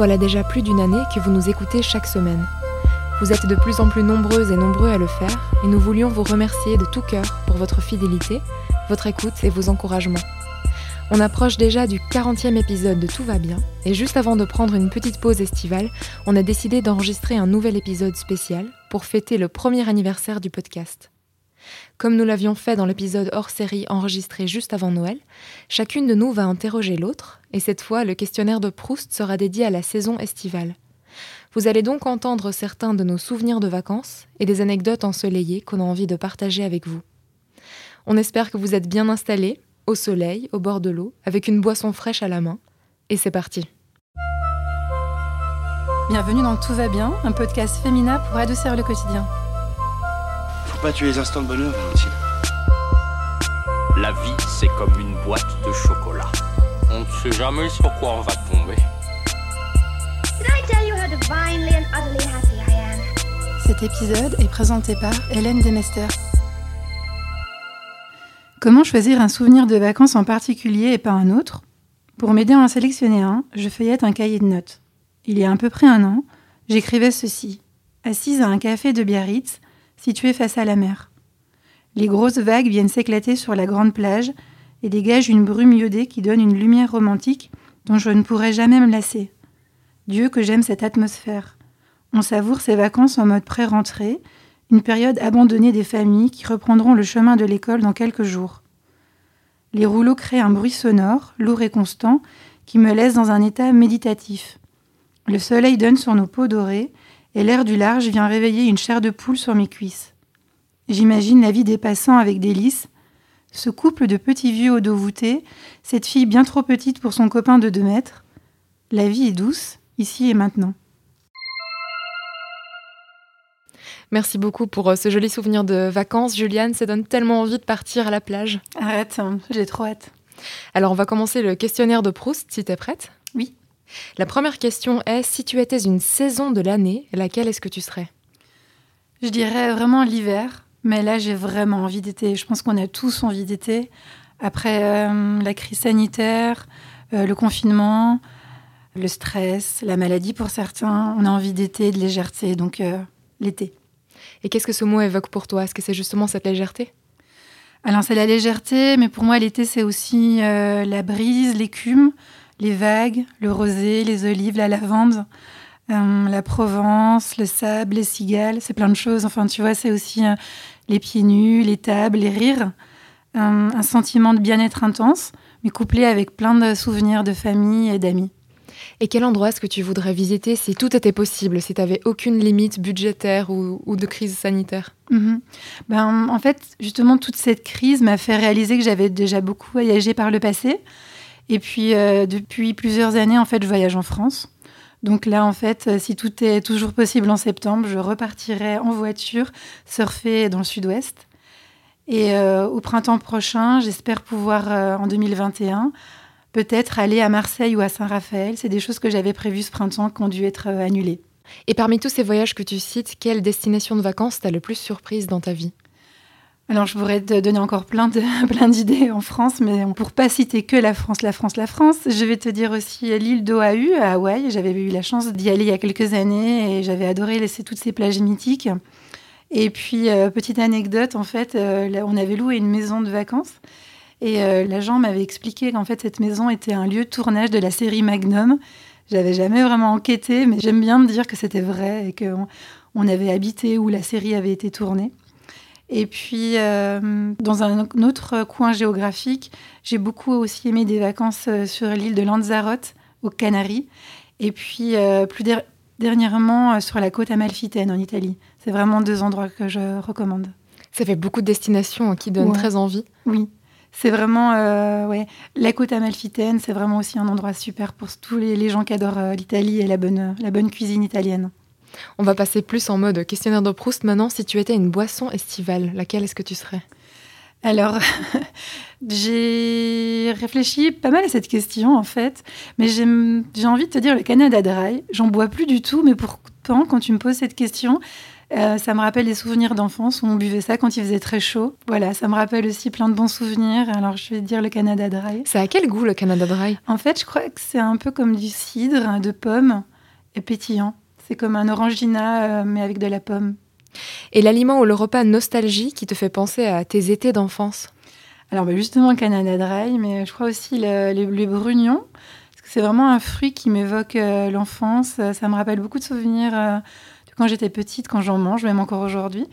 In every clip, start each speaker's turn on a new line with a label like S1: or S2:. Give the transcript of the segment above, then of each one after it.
S1: Voilà déjà plus d'une année que vous nous écoutez chaque semaine. Vous êtes de plus en plus nombreuses et nombreux à le faire, et nous voulions vous remercier de tout cœur pour votre fidélité, votre écoute et vos encouragements. On approche déjà du 40e épisode de Tout va bien, et juste avant de prendre une petite pause estivale, on a décidé d'enregistrer un nouvel épisode spécial pour fêter le premier anniversaire du podcast. Comme nous l'avions fait dans l'épisode hors série enregistré juste avant Noël, chacune de nous va interroger l'autre, et cette fois le questionnaire de Proust sera dédié à la saison estivale. Vous allez donc entendre certains de nos souvenirs de vacances et des anecdotes ensoleillées qu'on a envie de partager avec vous. On espère que vous êtes bien installés, au soleil, au bord de l'eau, avec une boisson fraîche à la main. Et c'est parti.
S2: Bienvenue dans Tout va bien, un podcast féminin pour adoucir le quotidien.
S3: Faut pas tuer les instants de bonheur, Valentine.
S4: La vie, c'est comme une boîte de chocolat. On ne sait jamais sur quoi on va tomber.
S5: Did I tell you how divinely and utterly happy I am?
S2: Cet épisode est présenté par Hélène Demester. Comment choisir un souvenir de vacances en particulier et pas un autre? Pour m'aider à en sélectionner un, je feuillette un cahier de notes. Il y a à peu près un an, j'écrivais ceci, assise à un café de Biarritz, situé face à la mer. Les grosses vagues viennent s'éclater sur la grande plage et dégagent une brume iodée qui donne une lumière romantique dont je ne pourrais jamais me lasser. Dieu que j'aime cette atmosphère. On savoure ces vacances en mode pré-rentrée, une période abandonnée des familles qui reprendront le chemin de l'école dans quelques jours. Les rouleaux créent un bruit sonore, lourd et constant, qui me laisse dans un état méditatif. Le soleil donne sur nos peaux dorées, et l'air du large vient réveiller une chair de poule sur mes cuisses. J'imagine la vie des passants avec délice, ce couple de petits vieux au dos voûté, cette fille bien trop petite pour son copain de deux mètres. La vie est douce, ici et maintenant.
S1: Merci beaucoup pour euh, ce joli souvenir de vacances, Juliane. Ça donne tellement envie de partir à la plage.
S2: Arrête, hein, j'ai trop hâte.
S1: Alors, on va commencer le questionnaire de Proust, si tu es prête. La première question est si tu étais une saison de l'année, laquelle est-ce que tu serais?
S2: Je dirais vraiment l'hiver, mais là j'ai vraiment envie d'été. Je pense qu'on a tous envie d'été. Après euh, la crise sanitaire, euh, le confinement, le stress, la maladie pour certains, on a envie d'été, de légèreté, donc euh, l'été.
S1: Et qu'est-ce que ce mot évoque pour toi? Est-ce que c'est justement cette légèreté?
S2: Alors c'est la légèreté, mais pour moi l'été c'est aussi euh, la brise, l'écume, les vagues, le rosé, les olives, la lavande, euh, la Provence, le sable, les cigales, c'est plein de choses. Enfin tu vois, c'est aussi euh, les pieds nus, les tables, les rires, Euh, un sentiment de bien-être intense, mais couplé avec plein de souvenirs de famille et d'amis.
S1: Et quel endroit est-ce que tu voudrais visiter si tout était possible, si tu n'avais aucune limite budgétaire ou, ou de crise sanitaire?
S2: Mhm. Ben, en fait, justement, toute cette crise m'a fait réaliser que j'avais déjà beaucoup voyagé par le passé. Et puis, euh, depuis plusieurs années, en fait, je voyage en France. Donc là, en fait, euh, si tout est toujours possible en septembre, je repartirai en voiture surfer dans le sud-ouest. Et euh, au printemps prochain, j'espère pouvoir, en 2021, peut-être aller à Marseille ou à Saint-Raphaël. C'est des choses que j'avais prévues ce printemps qui ont dû être annulées.
S1: Et parmi tous ces voyages que tu cites, quelle destination de vacances t'a le plus surprise dans ta vie?
S2: Alors, je pourrais te donner encore plein de plein d'idées en France, mais pour pas citer que la France, la France, la France, je vais te dire aussi l'île d'Oahu à Hawaï. J'avais eu la chance d'y aller il y a quelques années et j'avais adoré laisser toutes ces plages mythiques. Et puis, euh, petite anecdote, en fait, euh, on avait loué une maison de vacances et euh, l'agent m'avait expliqué qu'en fait, cette maison était un lieu de tournage de la série Magnum. J'avais jamais vraiment enquêté, mais j'aime bien me dire que c'était vrai et qu'on on avait habité où la série avait été tournée. Et puis, euh, dans un autre coin géographique, j'ai beaucoup aussi aimé des vacances euh, sur l'île de Lanzarote, aux Canaries. Et puis, euh, plus der- dernièrement, sur la côte amalfitaine, en Italie. C'est vraiment deux endroits que je recommande.
S1: Ça fait beaucoup de destinations hein, qui donnent
S2: Ouais.
S1: très envie.
S2: Oui, c'est vraiment... euh, ouais. La côte amalfitaine, c'est vraiment aussi un endroit super pour tous les, les gens qui adorent l'Italie et la bonne, la bonne cuisine italienne.
S1: On va passer plus en mode questionnaire de Proust maintenant. Si tu étais une boisson estivale, laquelle est-ce que tu serais?
S2: Alors, j'ai réfléchi pas mal à cette question en fait, mais j'ai envie de te dire le Canada Dry. J'en bois plus du tout, mais pourtant, quand tu me poses cette question, euh, ça me rappelle des souvenirs d'enfance où on buvait ça quand il faisait très chaud. Voilà, ça me rappelle aussi plein de bons souvenirs. Alors, je vais te dire le Canada Dry.
S1: Ça a quel goût le Canada Dry?
S2: En fait, je crois que c'est un peu comme du cidre de pomme. et pétillant. C'est comme un orangina, euh, mais avec de la pomme.
S1: Et l'aliment ou le repas nostalgie qui te fait penser à tes étés d'enfance
S2: Alors bah, justement Canada Dry, mais je crois aussi le- les, les brugnons. Parce que c'est vraiment un fruit qui m'évoque euh, l'enfance. Euh, Ça me rappelle beaucoup de souvenirs euh, de quand j'étais petite, quand j'en mange, même encore aujourd'hui.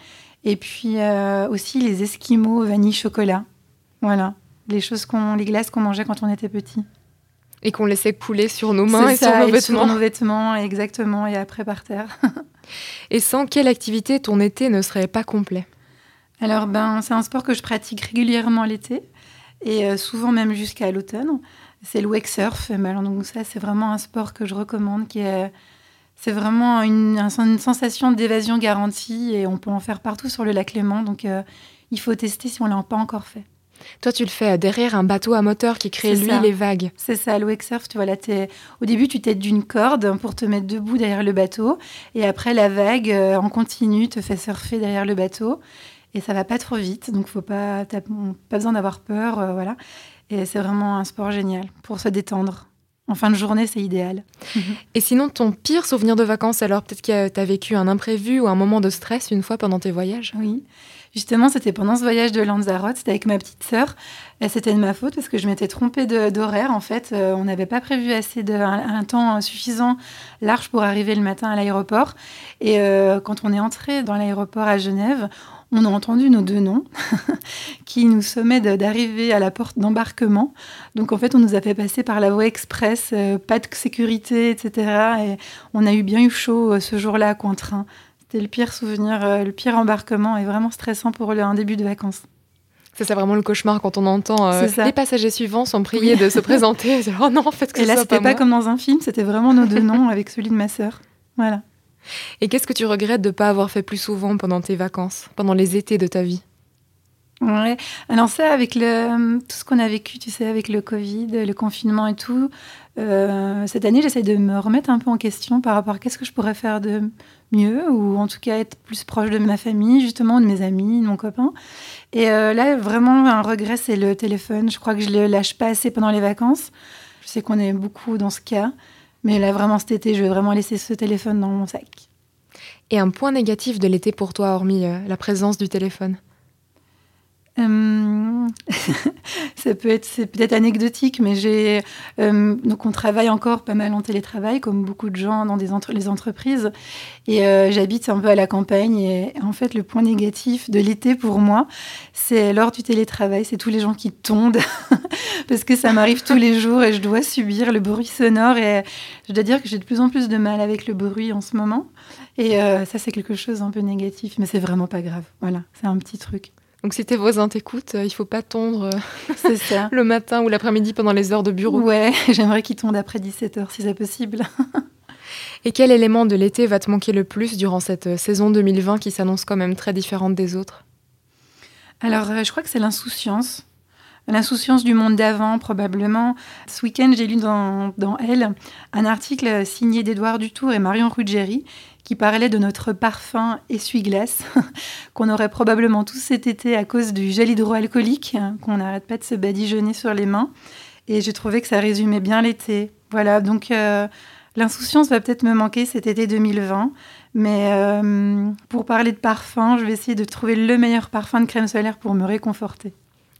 S2: Et puis euh, aussi les esquimaux vanille chocolat. Voilà, les choses qu'on, les glaces qu'on mangeait quand on était petit.
S1: Et qu'on laissait couler sur nos mains et
S2: ça,
S1: sur nos
S2: et
S1: vêtements.
S2: sur nos vêtements, exactement, et après par terre.
S1: Et sans quelle activité ton été ne serait pas complet?
S2: Alors, ben, c'est un sport que je pratique régulièrement l'été et euh, souvent même jusqu'à l'automne. C'est le wake surf. Alors, donc ça, c'est vraiment un sport que je recommande. Qui est, c'est vraiment une, un- une sensation d'évasion garantie et on peut en faire partout sur le lac Léman. Donc, euh, il faut tester si on l'a pas encore fait.
S1: Toi, tu le fais derrière un bateau à moteur qui crée, lui,
S2: ça.
S1: les vagues.
S2: C'est ça, le wake surf. Tu vois, là, au début, tu t'aides d'une corde pour te mettre debout derrière le bateau. Et après, la vague, euh, en continu, te fait surfer derrière le bateau. Et ça va pas trop vite, donc faut pas, t'as pas besoin d'avoir peur, euh, voilà. Et c'est vraiment un sport génial pour se détendre. En fin de journée, c'est idéal.
S1: Et sinon, ton pire souvenir de vacances, alors peut-être que tu as vécu un imprévu ou un moment de stress une fois pendant tes voyages?
S2: Oui. Justement, c'était pendant ce voyage de Lanzarote, c'était avec ma petite sœur. Et C'était de ma faute parce que je m'étais trompée d'horaire. En fait, Euh, on n'avait pas prévu assez de, un, un temps suffisant large pour arriver le matin à l'aéroport. Et euh, quand on est entré dans l'aéroport à Genève, on a entendu nos deux noms qui nous sommaient de- d'arriver à la porte d'embarquement. Donc en fait, on nous a fait passer par la voie express, euh, pas de sécurité, etc. Et on a eu bien eu chaud euh, ce jour-là, en train. C'était le pire souvenir, euh, le pire embarquement et vraiment stressant pour le- un début de vacances.
S1: Ça, c'est vraiment le cauchemar quand on entend euh, les passagers suivants sont priés de se présenter. oh non, faites que
S2: Et
S1: ce
S2: là, c'était
S1: pas
S2: pas, comme dans un film, c'était vraiment nos deux noms avec celui de ma sœur. Voilà.
S1: Et qu'est-ce que tu regrettes de ne pas avoir fait plus souvent pendant tes vacances, pendant les étés de ta vie?
S2: Ouais. Alors ça, avec le, tout ce qu'on a vécu, tu sais, avec le Covid, le confinement et tout, euh, cette année, j'essaie de me remettre un peu en question par rapport à qu'est-ce que je pourrais faire de mieux, ou en tout cas être plus proche de ma famille, justement, de mes amis, de mon copain. Et euh, là, vraiment, un regret, c'est le téléphone. Je crois que je le lâche pas assez pendant les vacances. Je sais qu'on est beaucoup dans ce cas, mais là, vraiment, cet été, je vais vraiment laisser ce téléphone dans mon sac.
S1: Et un point négatif de l'été pour toi, hormis euh, la présence du téléphone?
S2: Euh, ça peut être, c'est peut-être anecdotique, mais j'ai euh, donc on travaille encore pas mal en télétravail, comme beaucoup de gens dans des entre- les entreprises, et euh, j'habite un peu à la campagne. Et en fait, le point négatif de l'été pour moi, c'est lors du télétravail, c'est tous les gens qui tondent, parce que ça m'arrive tous les jours et je dois subir le bruit sonore. Et je dois dire que j'ai de plus en plus de mal avec le bruit en ce moment. Et ça, c'est quelque chose un peu négatif, mais c'est vraiment pas grave. Voilà, c'est un petit truc.
S1: Donc si tes voisins t'écoutent, euh, il faut pas tondre euh,
S2: C'est ça.
S1: le matin ou l'après-midi pendant les heures de bureau.
S2: Ouais, j'aimerais qu'il tombe après 17h si c'est possible.
S1: Et quel élément de l'été va te manquer le plus durant cette euh, saison 2020 qui s'annonce quand même très différente des autres?
S2: Alors, je crois que c'est l'insouciance. L'insouciance du monde d'avant, probablement. Ce week-end, j'ai lu dans, dans Elle un article signé d'Édouard Dutour et Marion Ruggieri qui parlait de notre parfum essuie-glace qu'on aurait probablement tous cet été à cause du gel hydroalcoolique hein, qu'on n'arrête pas de se badigeonner sur les mains. Et j'ai trouvé que ça résumait bien l'été. Voilà, donc euh, l'insouciance va peut-être me manquer cet été 2020. Mais euh, pour parler de parfum, je vais essayer de trouver le meilleur parfum de crème solaire pour me réconforter.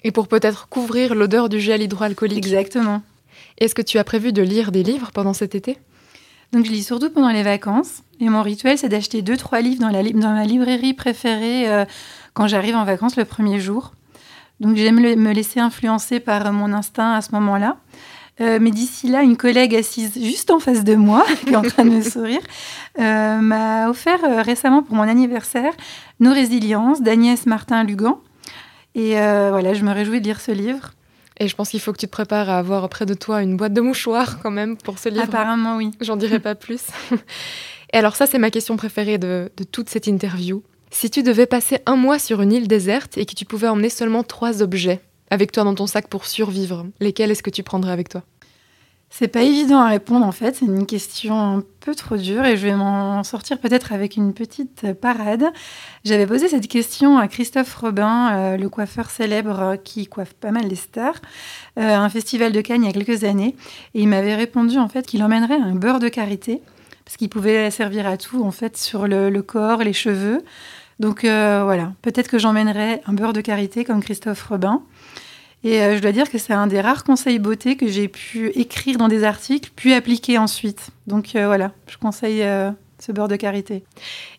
S1: Et pour peut-être couvrir l'odeur du gel hydroalcoolique.
S2: Exactement.
S1: Est-ce que tu as prévu de lire des livres pendant cet été?
S2: Donc je lis surtout pendant les vacances. Et mon rituel, c'est d'acheter deux, trois livres dans, la, dans ma librairie préférée euh, quand j'arrive en vacances le premier jour. Donc j'aime me laisser influencer par mon instinct à ce moment-là. Euh, mais d'ici là, une collègue assise juste en face de moi, qui est en train de me sourire, euh, m'a offert euh, récemment pour mon anniversaire Nos résiliences d'Agnès Martin-Lugan. Et euh, voilà, je me réjouis de lire ce livre.
S1: Et je pense qu'il faut que tu te prépares à avoir près de toi une boîte de mouchoirs quand même pour ce livre.
S2: Apparemment, oui.
S1: J'en dirai pas plus. Et alors ça, c'est ma question préférée de, de toute cette interview. Si tu devais passer un mois sur une île déserte et que tu pouvais emmener seulement trois objets avec toi dans ton sac pour survivre, lesquels est-ce que tu prendrais avec toi?
S2: C'est pas évident à répondre en fait, c'est une question un peu trop dure et je vais m'en sortir peut-être avec une petite parade. J'avais posé cette question à Christophe Robin, euh, le coiffeur célèbre qui coiffe pas mal les stars, euh, à un festival de Cannes il y a quelques années et il m'avait répondu en fait qu'il emmènerait un beurre de karité parce qu'il pouvait servir à tout, en fait, sur le, le corps, les cheveux. Donc euh, voilà, peut-être que j'emmènerai un beurre de karité comme Christophe Robin. Et euh, je dois dire que c'est un des rares conseils beauté que j'ai pu écrire dans des articles, puis appliquer ensuite. Donc euh, voilà, je conseille euh, ce beurre de karité.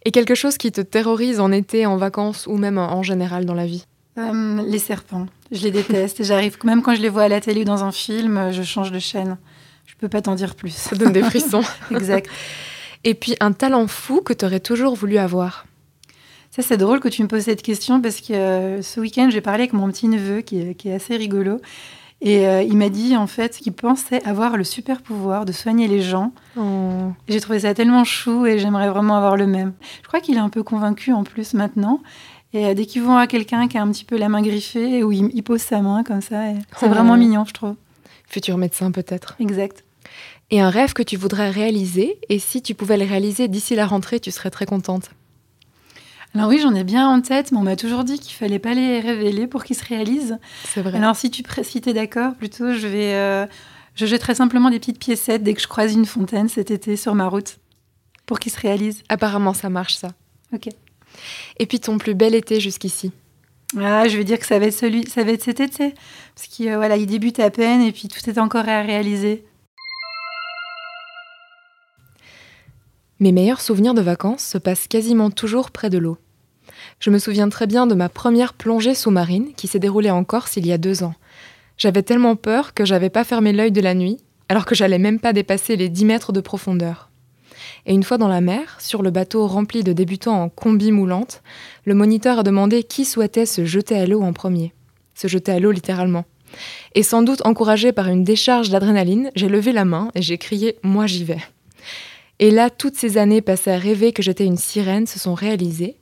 S1: Et quelque chose qui te terrorise en été, en vacances ou même en général dans la vie?
S2: Euh, les serpents, je les déteste. J'arrive, même quand je les vois à la télé ou dans un film, je change de chaîne. Je peux pas t'en dire plus.
S1: Ça donne des frissons.
S2: exact.
S1: Et puis un talent fou que tu aurais toujours voulu avoir?
S2: Ça, c'est drôle que tu me poses cette question parce que euh, ce week-end, j'ai parlé avec mon petit neveu qui est, qui est assez rigolo. Et euh, il m'a dit en fait qu'il pensait avoir le super pouvoir de soigner les gens.
S1: Oh.
S2: J'ai trouvé ça tellement chou et j'aimerais vraiment avoir le même. Je crois qu'il est un peu convaincu en plus maintenant. Et euh, dès qu'il voit quelqu'un qui a un petit peu la main griffée, où il, il pose sa main comme ça, c'est
S1: Oh.
S2: vraiment mignon, je trouve.
S1: Futur médecin peut-être.
S2: Exact.
S1: Et un rêve que tu voudrais réaliser, et si tu pouvais le réaliser d'ici la rentrée, tu serais très contente.
S2: Alors oui, j'en ai bien en tête, mais on m'a toujours dit qu'il fallait pas les révéler pour qu'ils se réalisent.
S1: C'est vrai.
S2: Alors si tu si es d'accord, plutôt, je vais, euh, je jetterai simplement des petites piécettes dès que je croise une fontaine cet été sur ma route, pour qu'ils se réalisent.
S1: Apparemment ça marche ça.
S2: Ok.
S1: Et puis ton plus bel été jusqu'ici?
S2: Ah, je vais dire que ça va être celui, ça va être cet été, parce qu'il voilà, il débute à peine et puis tout est encore à réaliser.
S1: Mes meilleurs souvenirs de vacances se passent quasiment toujours près de l'eau. Je me souviens très bien de ma première plongée sous-marine qui s'est déroulée en Corse il y a deux ans. J'avais tellement peur que j'avais pas fermé l'œil de la nuit, alors que j'allais même pas dépasser les 10 mètres de profondeur. Et une fois dans la mer, sur le bateau rempli de débutants en combi moulante, le moniteur a demandé qui souhaitait se jeter à l'eau en premier. Se jeter à l'eau littéralement. Et sans doute encouragé par une décharge d'adrénaline, j'ai levé la main et j'ai crié Moi j'y vais. Et là, toutes ces années passées à rêver que j'étais une sirène se sont réalisées.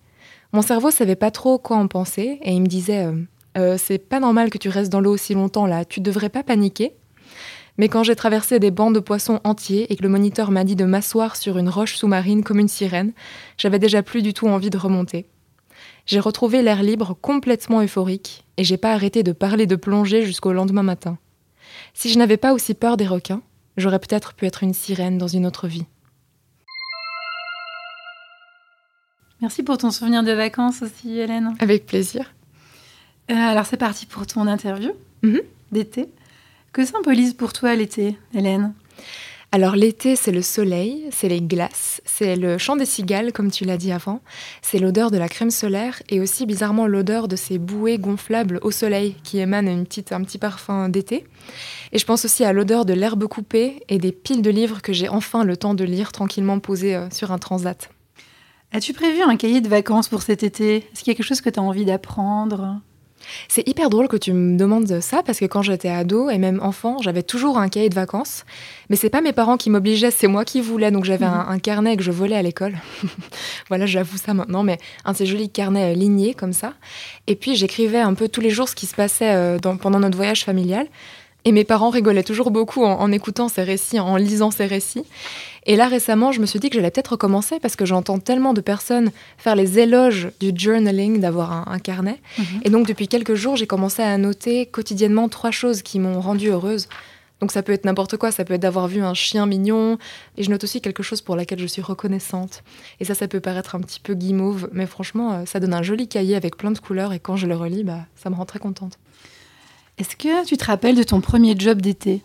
S1: Mon cerveau savait pas trop quoi en penser et il me disait euh, Euh, C'est pas normal que tu restes dans l'eau aussi longtemps là, tu devrais pas paniquer. Mais quand j'ai traversé des bancs de poissons entiers et que le moniteur m'a dit de m'asseoir sur une roche sous-marine comme une sirène, j'avais déjà plus du tout envie de remonter. J'ai retrouvé l'air libre complètement euphorique et j'ai pas arrêté de parler de plongée jusqu'au lendemain matin. Si je n'avais pas aussi peur des requins, j'aurais peut-être pu être une sirène dans une autre vie.
S2: Merci pour ton souvenir de vacances aussi, Hélène.
S1: Avec plaisir.
S2: Euh, alors c'est parti pour ton interview
S1: Mhm.
S2: d'été. Que symbolise pour toi l'été, Hélène?
S1: Alors l'été, c'est le soleil, c'est les glaces, c'est le chant des cigales, comme tu l'as dit avant, c'est l'odeur de la crème solaire et aussi bizarrement l'odeur de ces bouées gonflables au soleil qui émanent une petite, un petit parfum d'été. Et je pense aussi à l'odeur de l'herbe coupée et des piles de livres que j'ai enfin le temps de lire tranquillement posés euh, sur un transat.
S2: As-tu prévu un cahier de vacances pour cet été? Est-ce qu'il y a quelque chose que tu as envie d'apprendre?
S1: C'est hyper drôle que tu me demandes ça parce que quand j'étais ado et même enfant, j'avais toujours un cahier de vacances. Mais c'est pas mes parents qui m'obligeaient, c'est moi qui voulais. Donc j'avais un, un carnet que je volais à l'école. voilà, j'avoue ça maintenant, mais un de ces jolis carnets euh, lignés comme ça. Et puis j'écrivais un peu tous les jours ce qui se passait euh, dans- pendant notre voyage familial. Et mes parents rigolaient toujours beaucoup en, en écoutant ces récits, en lisant ces récits. Et là, récemment, je me suis dit que j'allais peut-être recommencer parce que j'entends tellement de personnes faire les éloges du journaling, d'avoir un, un carnet. Et donc, depuis quelques jours, j'ai commencé à noter quotidiennement trois choses qui m'ont rendue heureuse. Donc, ça peut être n'importe quoi. Ça peut être d'avoir vu un chien mignon. Et je note aussi quelque chose pour laquelle je suis reconnaissante. Et ça, ça peut paraître un petit peu guimauve. Mais franchement, euh, ça donne un joli cahier avec plein de couleurs. Et quand je le relis, bah, ça me rend très contente.
S2: Est-ce que tu te rappelles de ton premier job d'été?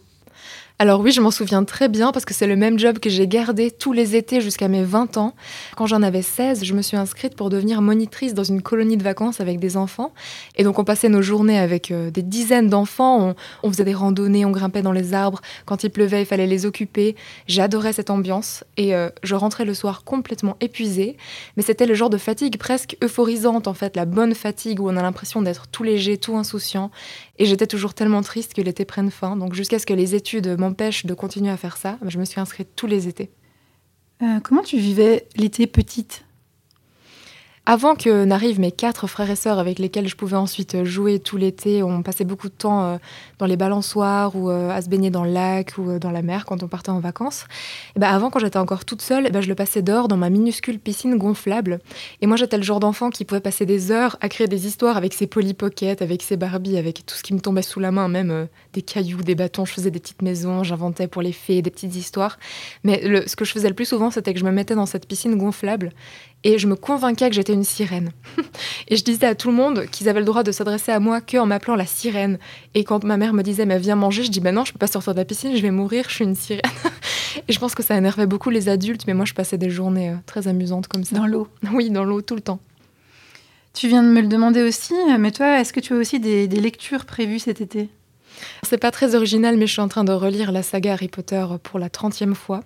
S1: Alors oui, je m'en souviens très bien parce que c'est le même job que j'ai gardé tous les étés jusqu'à mes 20 ans. Quand j'en avais 16, je me suis inscrite pour devenir monitrice dans une colonie de vacances avec des enfants. Et donc on passait nos journées avec euh, des dizaines d'enfants, on, faisait des randonnées, on grimpait dans les arbres. Quand il pleuvait, il fallait les occuper. J'adorais cette ambiance et euh, je rentrais le soir complètement épuisée. Mais c'était le genre de fatigue presque euphorisante en fait, la bonne fatigue où on a l'impression d'être tout léger, tout insouciant. Et j'étais toujours tellement triste que l'été prenne fin. Donc jusqu'à ce que les études m'empêchent de continuer à faire ça, je me suis inscrite tous les étés.
S2: Euh, Comment tu vivais l'été petite?
S1: Avant que n'arrivent mes quatre frères et sœurs avec lesquels je pouvais ensuite jouer tout l'été, on passait beaucoup de temps euh, dans les balançoires ou euh, à se baigner dans le lac ou euh, dans la mer quand on partait en vacances. Et ben avant, quand j'étais encore toute seule, ben je le passais dehors dans ma minuscule piscine gonflable. Et moi, j'étais le genre d'enfant qui pouvait passer des heures à créer des histoires avec ses Polly Pocket, avec ses Barbie, avec tout ce qui me tombait sous la main, même des cailloux, des bâtons. Je faisais des petites maisons, j'inventais pour les fées des petites histoires. Mais ce que je faisais le plus souvent, c'était que je me mettais dans cette piscine gonflable et je me convainquais que j'étais une sirène. et je disais à tout le monde qu'ils avaient le droit de s'adresser à moi qu'en m'appelant la sirène. Et quand ma mère me disait mais viens manger, je dis ben non, je peux pas sortir de la piscine, je vais mourir, je suis une sirène. et je pense que ça énervait beaucoup les adultes, mais moi je passais des journées euh, très amusantes comme ça.
S2: Dans l'eau.
S1: Oui, dans l'eau tout le temps.
S2: Tu viens de me le demander aussi, mais toi, est-ce que tu as aussi des, des lectures prévues cet été?
S1: C'est pas très original, mais je suis en train de relire la saga Harry Potter pour la 30e fois.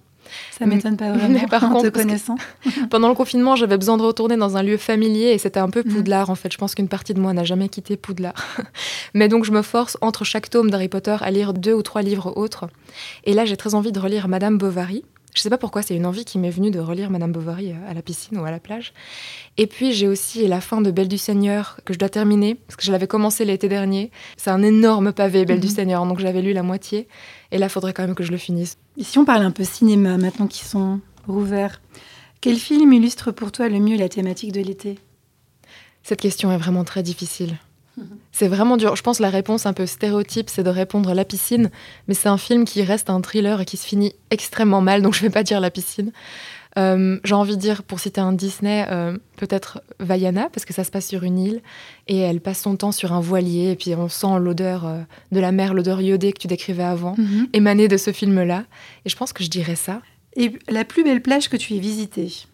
S2: Ça m'étonne pas vraiment.
S1: Mais par
S2: en
S1: contre,
S2: te connaissant.
S1: Pendant le confinement, j'avais besoin de retourner dans un lieu familier et c'était un peu
S2: Mhm.
S1: Poudlard en fait. Je pense qu'une partie de moi n'a jamais quitté Poudlard. Mais donc je me force entre chaque tome d'Harry Potter à lire deux ou trois livres autres. Et là, j'ai très envie de relire Madame Bovary. Je sais pas pourquoi, c'est une envie qui m'est venue de relire Madame Bovary euh, à la piscine ou à la plage. Et puis j'ai aussi la fin de Belle du Seigneur que je dois terminer parce que je l'avais commencé l'été dernier. C'est un énorme pavé Belle du
S2: Mhm.
S1: Seigneur, donc j'avais lu la moitié. Et là, faudrait quand même que je le finisse.
S2: Et si on parle un peu cinéma maintenant qu'ils sont rouverts, quel film illustre pour toi le mieux la thématique de l'été?
S1: Cette question est vraiment très difficile.
S2: Mhm.
S1: C'est vraiment dur. Je pense que la réponse un peu stéréotype, c'est de répondre la piscine, mais c'est un film qui reste un thriller et qui se finit extrêmement mal, donc je vais pas dire la piscine. Euh, J'ai envie de dire, pour citer un Disney, euh, peut-être Vaiana, parce que ça se passe sur une île, et elle passe son temps sur un voilier, et puis on sent l'odeur euh, de la mer, l'odeur iodée que tu décrivais avant, émanée de ce film-là. Et je pense que je dirais ça.
S2: Et la plus belle plage que tu aies visitée?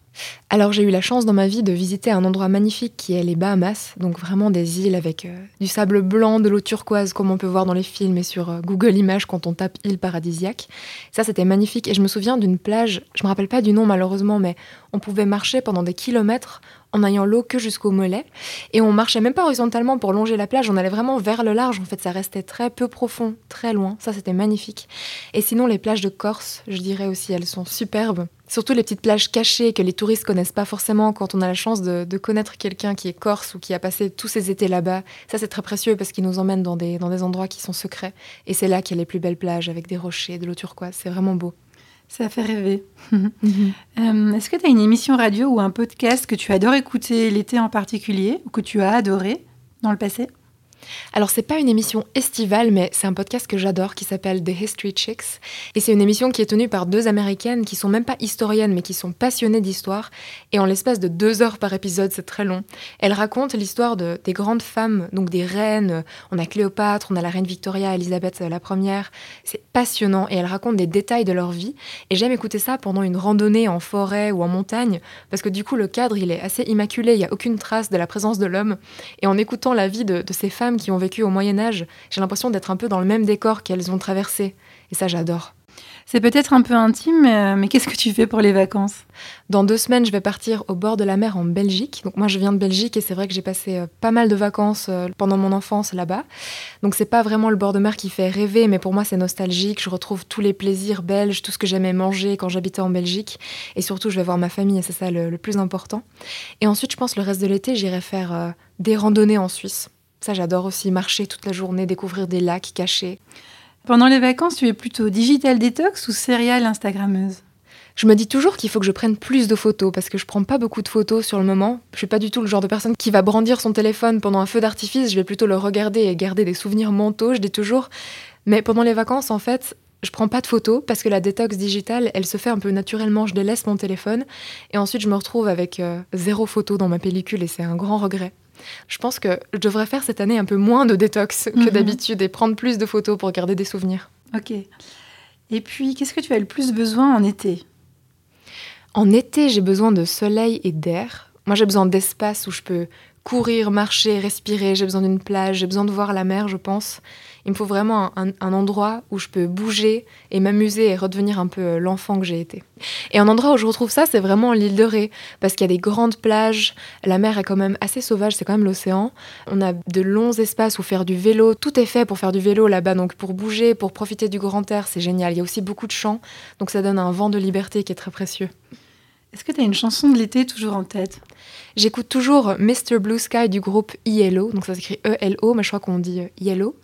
S1: Alors j'ai eu la chance dans ma vie de visiter un endroit magnifique qui est les Bahamas, donc vraiment des îles avec euh, du sable blanc, de l'eau turquoise comme on peut voir dans les films et sur euh, Google Images quand on tape île paradisiaque. Ça c'était magnifique et je me souviens d'une plage, je me rappelle pas du nom malheureusement, mais on pouvait marcher pendant des kilomètres en ayant l'eau que jusqu'au mollet et on marchait même pas horizontalement pour longer la plage, on allait vraiment vers le large en fait, ça restait très peu profond, très loin, ça c'était magnifique. Et sinon les plages de Corse, je dirais aussi, elles sont superbes. Surtout les petites plages cachées que les touristes connaissent pas forcément quand on a la chance de, connaître quelqu'un qui est corse ou qui a passé tous ses étés là-bas. Ça, c'est très précieux parce qu'ils nous emmènent dans des, dans des endroits qui sont secrets. Et c'est là qu'il y a les plus belles plages avec des rochers, de l'eau turquoise. C'est vraiment beau.
S2: Ça fait rêver. Euh, Est-ce que tu as une émission radio ou un podcast que tu adores écouter l'été en particulier ou que tu as adoré dans le passé?
S1: Alors, c'est pas une émission estivale, mais c'est un podcast que j'adore qui s'appelle The History Chicks. Et c'est une émission qui est tenue par deux américaines qui sont même pas historiennes, mais qui sont passionnées d'histoire. Et en l'espace de deux heures par épisode, c'est très long. Elles racontent l'histoire de, des grandes femmes, donc des reines. On a Cléopâtre, on a la reine Victoria, Elisabeth la première. C'est passionnant et elles racontent des détails de leur vie. Et j'aime écouter ça pendant une randonnée en forêt ou en montagne, parce que du coup, le cadre, il est assez immaculé. Il n'y a aucune trace de la présence de l'homme. Et en écoutant la vie de ces femmes qui ont vécu au Moyen Âge, j'ai l'impression d'être un peu dans le même décor qu'elles ont traversé. Et ça, j'adore.
S2: C'est peut-être un peu intime, mais, mais qu'est-ce que tu fais pour les vacances?
S1: Dans deux semaines, je vais partir au bord de la mer en Belgique. Donc moi, je viens de Belgique et c'est vrai que j'ai passé euh, pas mal de vacances euh, pendant mon enfance là-bas. Donc c'est pas vraiment le bord de mer qui fait rêver, mais pour moi, c'est nostalgique. Je retrouve tous les plaisirs belges, tout ce que j'aimais manger quand j'habitais en Belgique. Et surtout, je vais voir ma famille et c'est ça le, le plus important. Et ensuite, je pense le reste de l'été, j'irai faire euh, des randonnées en Suisse. Ça, j'adore aussi marcher toute la journée, découvrir des lacs cachés.
S2: Pendant les vacances, tu es plutôt digital détox ou céréale Instagrammeuse?
S1: Je me dis toujours qu'il faut que je prenne plus de photos parce que je prends pas beaucoup de photos sur le moment. Je suis pas du tout le genre de personne qui va brandir son téléphone pendant un feu d'artifice. Je vais plutôt le regarder et garder des souvenirs mentaux. Je dis toujours. Mais pendant les vacances, en fait, je prends pas de photos parce que la détox digitale, elle se fait un peu naturellement. Je délaisse mon téléphone et ensuite je me retrouve avec euh, zéro photo dans ma pellicule et c'est un grand regret. Je pense que je devrais faire cette année un peu moins de détox que
S2: Mhm.
S1: d'habitude et prendre plus de photos pour garder des souvenirs.
S2: Ok. Et puis, qu'est-ce que tu as le plus besoin en été?
S1: En été, j'ai besoin de soleil et d'air. Moi, j'ai besoin d'espace où je peux courir, marcher, respirer. J'ai besoin d'une plage, j'ai besoin de voir la mer, je pense. Il me faut vraiment un, endroit où je peux bouger et m'amuser et redevenir un peu euh, l'enfant que j'ai été. Et un endroit où je retrouve ça, c'est vraiment l'île de Ré, parce qu'il y a des grandes plages. La mer est quand même assez sauvage, c'est quand même l'océan. On a de longs espaces où faire du vélo. Tout est fait pour faire du vélo là-bas, donc pour bouger, pour profiter du grand air, c'est génial. Il y a aussi beaucoup de champs, donc ça donne un vent de liberté qui est très précieux.
S2: Est-ce que tu as une chanson de l'été toujours en tête?
S1: J'écoute toujours Mr. Blue Sky du groupe ELO, donc ça s'écrit E-L-O, mais je crois qu'on dit euh, ELO.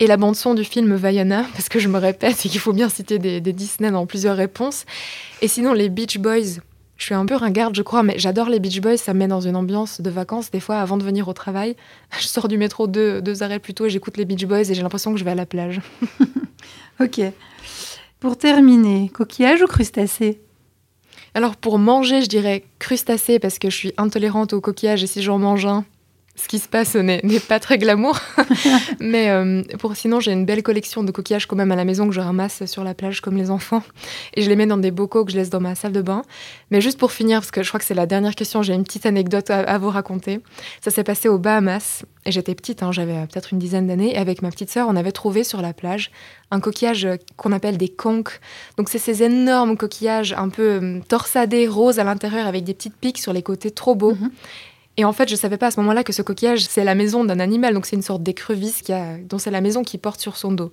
S1: Et la bande-son du film Vaiana, parce que je me répète et qu'il faut bien citer des, des Disney dans plusieurs réponses. Et sinon, les Beach Boys, je suis un peu ringarde, je crois, mais j'adore les Beach Boys. Ça me met dans une ambiance de vacances. Des fois, avant de venir au travail, je sors du métro deux, deux arrêts plus tôt et j'écoute les Beach Boys et j'ai l'impression que je vais à la plage.
S2: Ok. Pour terminer, coquillage ou crustacé
S1: Alors, pour manger, je dirais crustacé parce que je suis intolérante aux coquillages et si j'en mange un, ce qui se passe n'est pas très glamour. Mais euh, pour sinon, j'ai une belle collection de coquillages quand même à la maison que je ramasse sur la plage comme les enfants. Et je les mets dans des bocaux que je laisse dans ma salle de bain. Mais juste pour finir, parce que je crois que c'est la dernière question, j'ai une petite anecdote à, à vous raconter. Ça s'est passé aux Bahamas. Et j'étais petite, hein, j'avais euh, peut-être une dizaine d'années. Et avec ma petite sœur, on avait trouvé sur la plage un coquillage euh, qu'on appelle des conques. Donc c'est ces énormes coquillages un peu torsadés, roses à l'intérieur avec des petites piques sur les côtés, trop beaux.
S2: Mhm.
S1: Et en fait, je savais pas à ce moment-là que ce coquillage, c'est la maison d'un animal, donc c'est une sorte d'écrevisse a, dont c'est la maison qui porte sur son dos.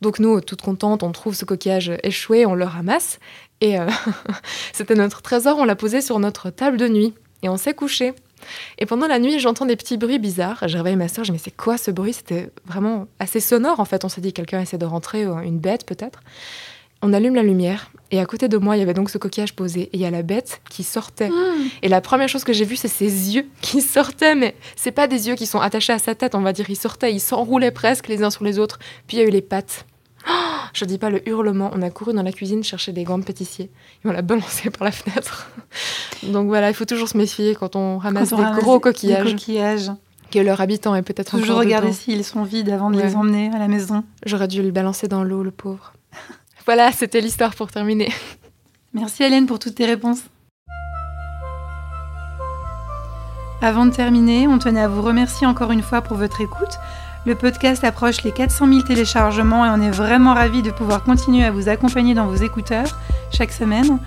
S1: Donc nous, toutes contentes, on trouve ce coquillage échoué, on le ramasse, et euh, c'était notre trésor, on l'a posé sur notre table de nuit, et on s'est couché. Et pendant la nuit, j'entends des petits bruits bizarres. J'ai réveillé ma soeur, je me dis, mais c'est quoi ce bruit? C'était vraiment assez sonore, en fait. On s'est dit, quelqu'un essaie de rentrer, ou une bête peut-être. On allume la lumière, et à côté de moi, il y avait donc ce coquillage posé, et il y a la bête qui sortait. Et la première chose que j'ai vue, c'est ses yeux qui sortaient, mais c'est pas des yeux qui sont attachés à sa tête, on va dire. Ils sortaient, ils s'enroulaient presque les uns sur les autres. Puis il y a eu les pattes. Oh, je dis pas le hurlement. On a couru dans la cuisine chercher des gants de pâtissier et on l'a balancé par la fenêtre. Donc voilà, il faut toujours se méfier quand on ramasse
S2: Quand on
S1: des
S2: ramasse
S1: gros
S2: des
S1: coquillages,
S2: coquillages.
S1: que leur habitant est peut-être
S2: Toujours regarder s'ils sont vides avant de
S1: Ouais.
S2: les emmener à la maison.
S1: J'aurais dû le balancer dans l'eau, le pauvre. voilà, c'était l'histoire pour terminer.
S2: Merci Hélène pour toutes tes réponses. Avant de terminer, on tenait à vous remercier encore une fois pour votre écoute. Le podcast approche les 400 000 téléchargements et on est vraiment ravis de pouvoir continuer à vous accompagner dans vos écouteurs chaque semaine.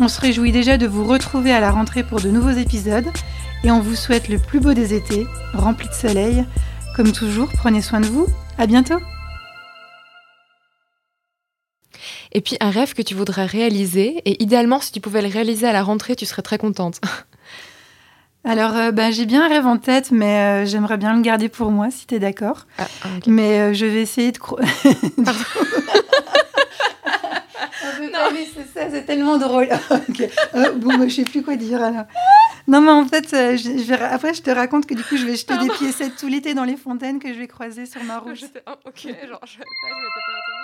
S2: On se réjouit déjà de vous retrouver à la rentrée pour de nouveaux épisodes et on vous souhaite le plus beau des étés, rempli de soleil. Comme toujours, prenez soin de vous. À bientôt!
S1: Et puis un rêve que tu voudrais réaliser, et idéalement, si tu pouvais le réaliser à la rentrée, tu serais très contente.
S2: Alors, euh, ben, j'ai bien un rêve en tête, mais euh, j'aimerais bien le garder pour moi, si t'es d'accord.
S1: Ah, ah.
S2: Mais euh, je vais essayer de... cro- non, mais c'est ça, c'est tellement drôle. Bon, bah, je sais plus quoi dire alors. Non, mais en fait, je, je vais... après, je te raconte que du coup, je vais jeter des piécettes tout l'été dans les fontaines que je vais croiser sur ma route.
S1: Ah, ok, genre, je pas, je m'étais pas attendue.